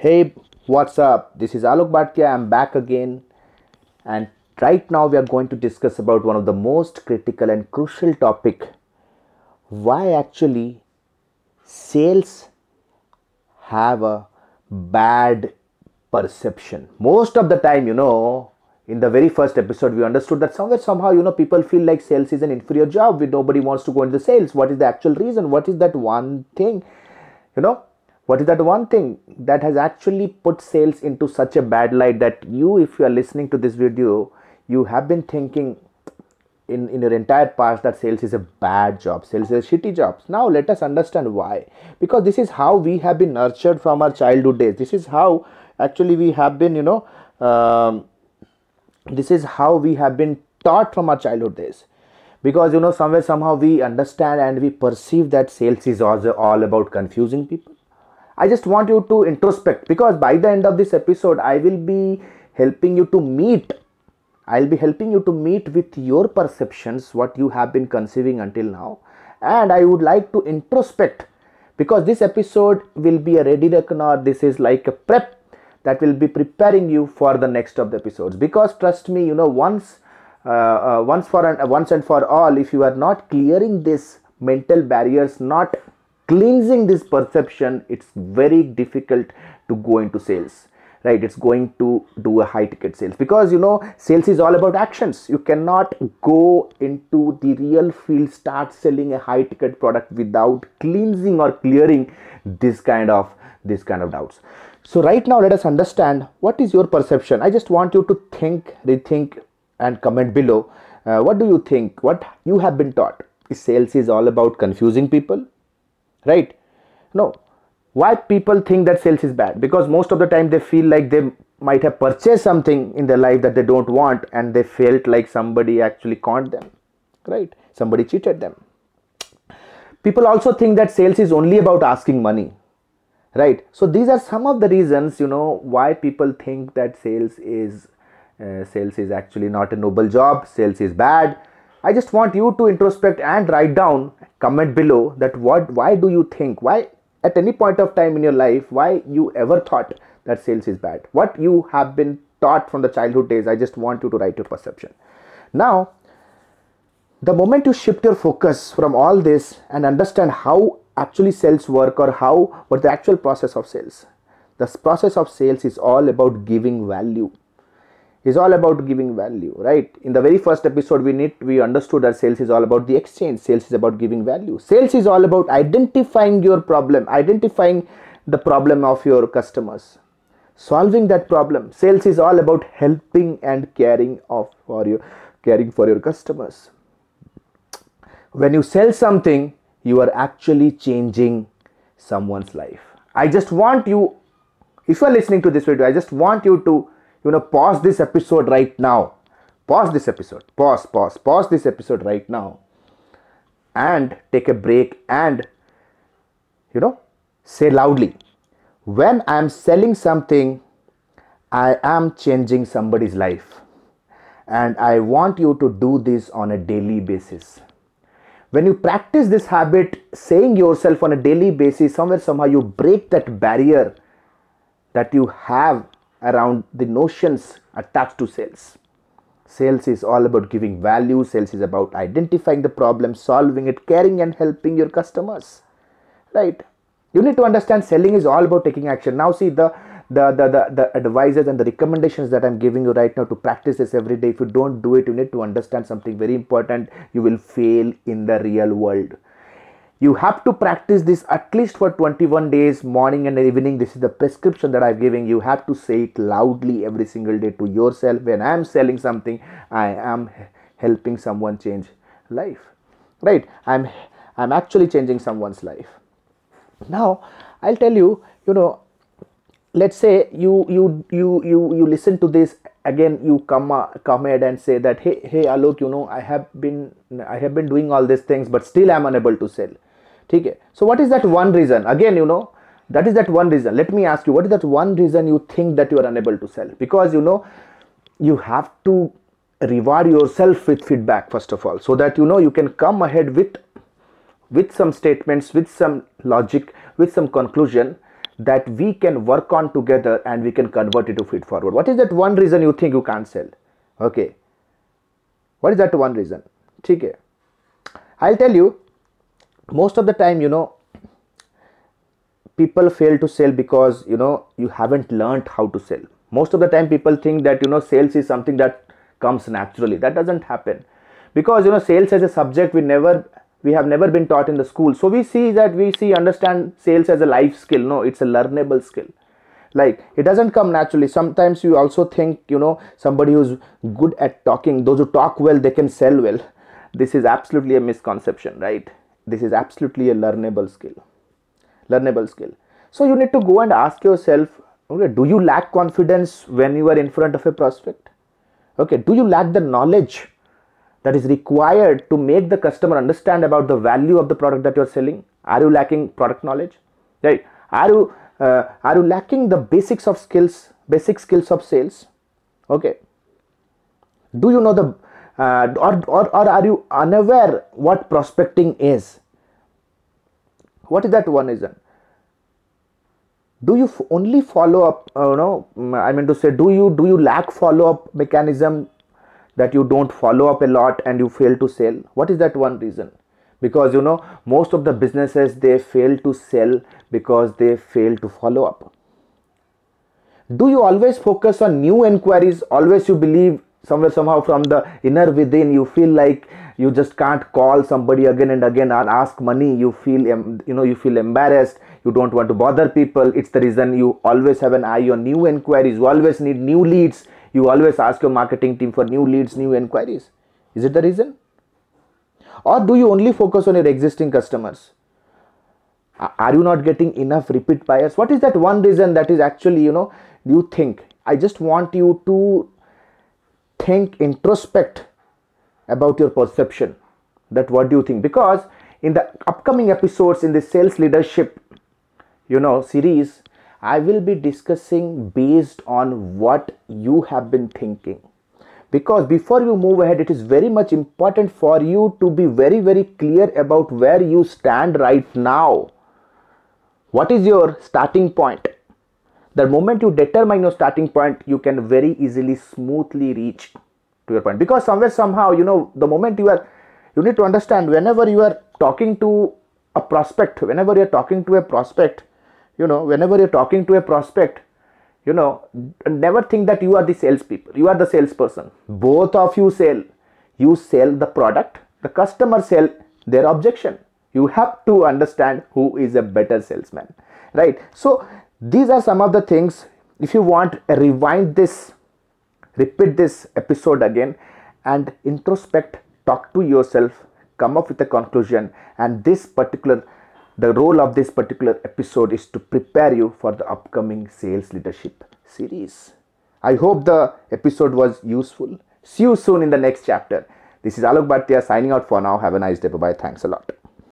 Hey, what's up? This is Alok Bhatia. I'm back again. And right now we are going to discuss about one of the most critical and crucial topic. Why actually sales have a bad perception. Most of the time, you know, in the very first episode, we understood that somewhere, somehow, you know, people feel like sales is an inferior job. We, nobody wants to go into sales. What is the actual reason? What is that one thing? You know, what is that one thing that has actually put sales into such a bad light that you, if you are listening to this video, you have been thinking in, in your entire past that sales is a bad job, sales is a shitty job. Now let us understand why. Because this is how we have been nurtured from our childhood days. This is how actually we have been, you know, um, this is how we have been taught from our childhood days because you know somewhere somehow we understand and we perceive that sales is also all about confusing people i just want you to introspect because by the end of this episode i will be helping you to meet i'll be helping you to meet with your perceptions what you have been conceiving until now. And i would like to introspect because this episode will be a ready reckoner. This is like a prep that will be preparing you for the next of the episodes. Because trust me you know once uh, uh, once for an, uh, once and for all if you are not clearing this mental barriers not cleansing this perception it's very difficult to go into sales right it's going to do a high ticket sales because you know sales is all about actions you cannot go into the real field start selling a high ticket product without cleansing or clearing this kind of this kind of doubts so right now let us understand what is your perception. I just want you to think, rethink and comment below. Uh, what do you think? What you have been taught? Sales is all about confusing people? Right? No. Why people think that sales is bad? Because most of the time they feel like they might have purchased something in their life that they don't want and they felt like somebody actually conned them. Right? Somebody cheated them. People also think that sales is only about asking money right so these are some of the reasons you know why people think that sales is uh, sales is actually not a noble job sales is bad i just want you to introspect and write down comment below that what why do you think why at any point of time in your life why you ever thought that sales is bad? What you have been taught from the childhood days i just want you to write your perception. Now the moment you shift your focus from all this and understand how actually sales work or how what the actual process of sales the process of sales is all about giving value is all about giving value right? In the very first episode we need we understood that sales is all about the exchange. Sales is about giving value. Sales is all about identifying your problem identifying the problem of your customers solving that problem. Sales is all about helping and caring of for your caring for your customers. When you sell something you are actually changing someone's life. I just want you, if you are listening to this video, I just want you to, you know, pause this episode right now. Pause this episode. Pause, pause, pause this episode right now. And take a break and, you know, say loudly. When I am selling something, I am changing somebody's life. And I want you to do this on a daily basis when you practice this habit saying yourself on a daily basis somewhere somehow you break that barrier that you have around the notions attached to sales sales is all about giving value sales is about identifying the problem solving it caring and helping your customers right you need to understand selling is all about taking action now see the the, the, the, the advices and the recommendations that I'm giving you right now to practice this every day. If you don't do it, you need to understand something very important. You will fail in the real world. You have to practice this at least for 21 days, morning and evening. This is the prescription that I'm giving. You have to say it loudly every single day to yourself. When I'm selling something, I am helping someone change life. Right? I'm I'm actually changing someone's life. Now, I'll tell you, you know, let's say you you you you you listen to this again you come uh, come ahead and say that hey hey alok you know i have been i have been doing all these things but still i'm unable to sell so what is that one reason? Again you know that is that one reason. Let me ask you what is that one reason you think that you are unable to sell? Because you know you have to reward yourself with feedback first of all so that you know you can come ahead with with some statements with some logic with some conclusion that we can work on together and we can convert it to feed forward. What is that one reason you think you can't sell? Okay. What is that one reason? okay i'll tell you most of the time you know people fail to sell because you know you haven't learned how to sell. Most of the time people think that you know sales is something that comes naturally. That doesn't happen. Because you know sales as a subject we never we have never been taught in the school. So we see that we see understand sales as a life skill. No it's a learnable skill. Like it doesn't come naturally. Sometimes you also think you know somebody who's good at talking those who talk well they can sell well. This is absolutely a misconception right this is absolutely a learnable skill. Learnable skill. So you need to go and ask yourself okay do you lack confidence when you are in front of a prospect? Okay do you lack the knowledge that is required to make the customer understand about the value of the product that you're selling? Are you lacking product knowledge? Right? Are you uh, are you lacking the basics of skills basic skills of sales? Okay. Do you know the uh, or, or, or are you unaware what prospecting is? What is that one reason? Do you f- only follow up uh, you know mm, i mean to say do you do you lack follow up mechanism that you don't follow up a lot and you fail to sell? What is that one reason? Because you know most of the businesses they fail to sell because they fail to follow up. Do you always focus on new inquiries? Always you believe somewhere somehow from the inner within you feel like you just can't call somebody again and again and ask money you feel you know you feel embarrassed you don't want to bother people it's the reason you always have an eye on new inquiries you always need new leads you always ask your marketing team for new leads, new inquiries. Is it the reason? Or do you only focus on your existing customers? Are you not getting enough repeat buyers? What is that one reason that is actually, you know, you think? I just want you to think, introspect about your perception. That what do you think? Because in the upcoming episodes in the sales leadership, you know, series, I will be discussing based on what you have been thinking. Because before you move ahead, it is very much important for you to be very, very clear about where you stand right now. What is your starting point? The moment you determine your starting point, you can very easily, smoothly reach to your point. Because somewhere, somehow, you know, the moment you are, you need to understand whenever you are talking to a prospect, whenever you are talking to a prospect, you know whenever you're talking to a prospect you know never think that you are the salespeople you are the salesperson. Both of you sell. You sell the product the customer sell their objection. You have to understand who is a better salesman right? So these are some of the things if you want rewind this repeat this episode again and introspect talk to yourself come up with a conclusion and this particular the role of this particular episode is to prepare you for the upcoming sales leadership series. I hope the episode was useful. See you soon in the next chapter. This is Alok Bhatia signing out for now. Have a nice day. Bye bye. Thanks a lot.